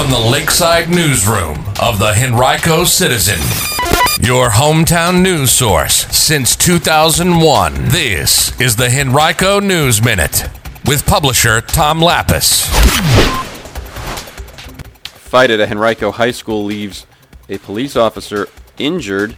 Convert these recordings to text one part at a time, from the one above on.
from the Lakeside Newsroom of the Henrico Citizen, your hometown news source since 2001. This is the Henrico News Minute with publisher Tom Lappas. Fight at a Henrico High School leaves a police officer injured,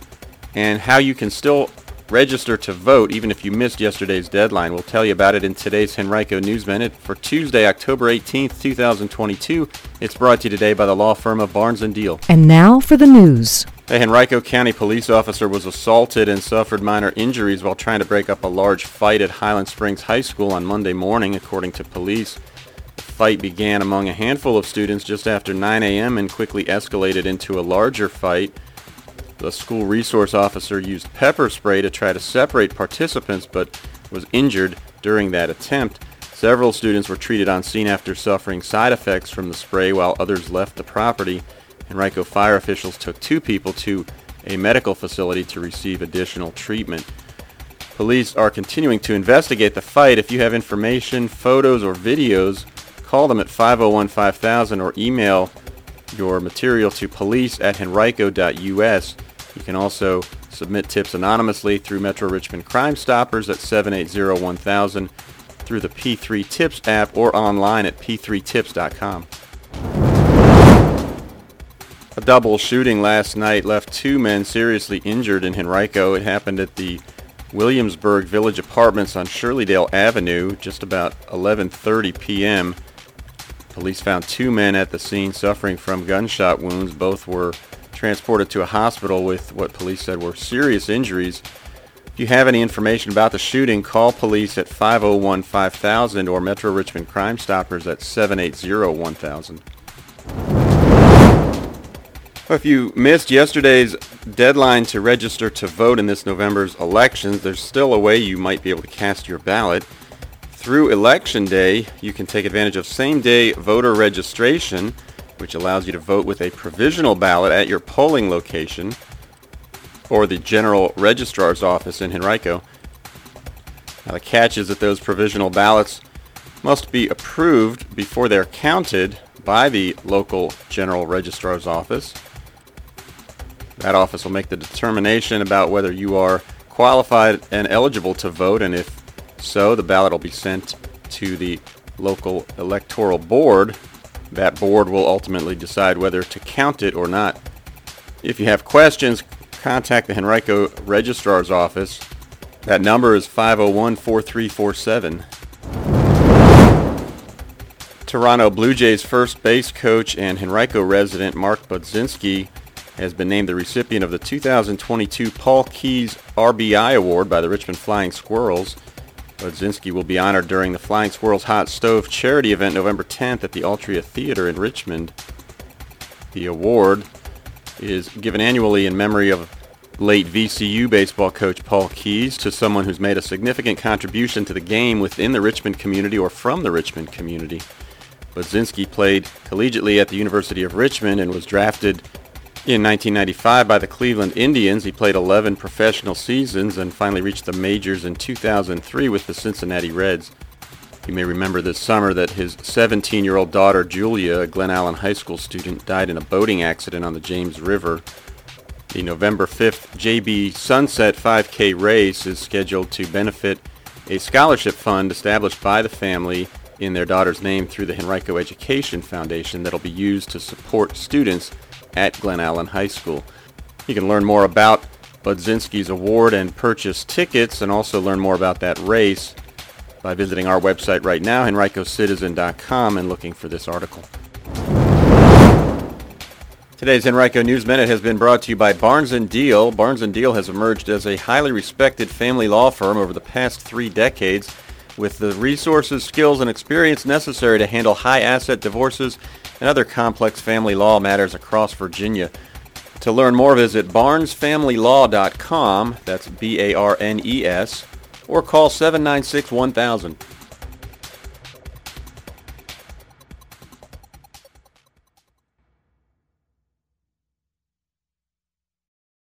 and how you can still register to vote even if you missed yesterday's deadline. We'll tell you about it in today's Henrico News Minute for Tuesday, October 18th, 2022. It's brought to you today by the law firm of Barnes & Diehl. And now for the news. A Henrico County police officer was assaulted and suffered minor injuries while trying to break up a large fight at Highland Springs High School on Monday morning, according to police. The fight began among a handful of students just after 9 a.m. and quickly escalated into a larger fight. The school resource officer used pepper spray to try to separate participants but was injured during that attempt. Several students were treated on scene after suffering side effects from the spray while others left the property. Henrico fire officials took two people to a medical facility to receive additional treatment. Police are continuing to investigate the fight. If you have information, photos, or videos, call them at 501-5000 or email your material to police at henrico.us. You can also submit tips anonymously through Metro Richmond Crime Stoppers at 780-1000 through the P3 Tips app or online at p3tips.com. A double shooting last night left two men seriously injured in Henrico. It happened at the Williamsburg Village Apartments on Shirleydale Avenue just about 11:30 p.m. Police found two men at the scene suffering from gunshot wounds. Both were transported to a hospital with what police said were serious injuries. If you have any information about the shooting, call police at 501-5000 or Metro Richmond Crime Stoppers at 780-1000. If you missed yesterday's deadline to register to vote in this November's elections, there's still a way you might be able to cast your ballot. Through Election Day, you can take advantage of same-day voter registration, which allows you to vote with a provisional ballot at your polling location or the General Registrar's Office in Henrico. Now the catch is that those provisional ballots must be approved before they're counted by the local General Registrar's Office. That office will make the determination about whether you are qualified and eligible to vote, and if so, the ballot will be sent to the local electoral board. That board will ultimately decide whether to count it or not. If you have questions, contact the Henrico Registrar's Office. That number is 501-4347. Toronto Blue Jays first base coach and Henrico resident Mark Budzinski has been named the recipient of the 2022 Paul Keyes RBI Award by the Richmond Flying Squirrels. Budzinski will be honored during the Flying Squirrels Hot Stove charity event November 10th at the Altria Theater in Richmond. The award is given annually in memory of late VCU baseball coach Paul Keyes to someone who's made a significant contribution to the game within the Richmond community or from the Richmond community. Budzinski played collegiately at the University of Richmond and was drafted in 1995 by the Cleveland Indians. He played 11 professional seasons and finally reached the majors in 2003 with the Cincinnati Reds. You may remember this summer that his 17-year-old daughter Julia, a Glen Allen High School student, died in a boating accident on the James River. The November 5th JB Sunset 5K race is scheduled to benefit a scholarship fund established by the family in their daughter's name through the Henrico Education Foundation that'll be used to support students at Glen Allen High School. You can learn more about Budzinski's award and purchase tickets and also learn more about that race by visiting our website right now, henricocitizen.com, and looking for this article. Today's Henrico News Minute has been brought to you by Barnes & Diehl. Barnes & Diehl has emerged as a highly respected family law firm over the past three decades with the resources, skills, and experience necessary to handle high asset divorces and other complex family law matters across Virginia. To learn more, visit barnesfamilylaw.com, that's B-A-R-N-E-S, or call 796-1000.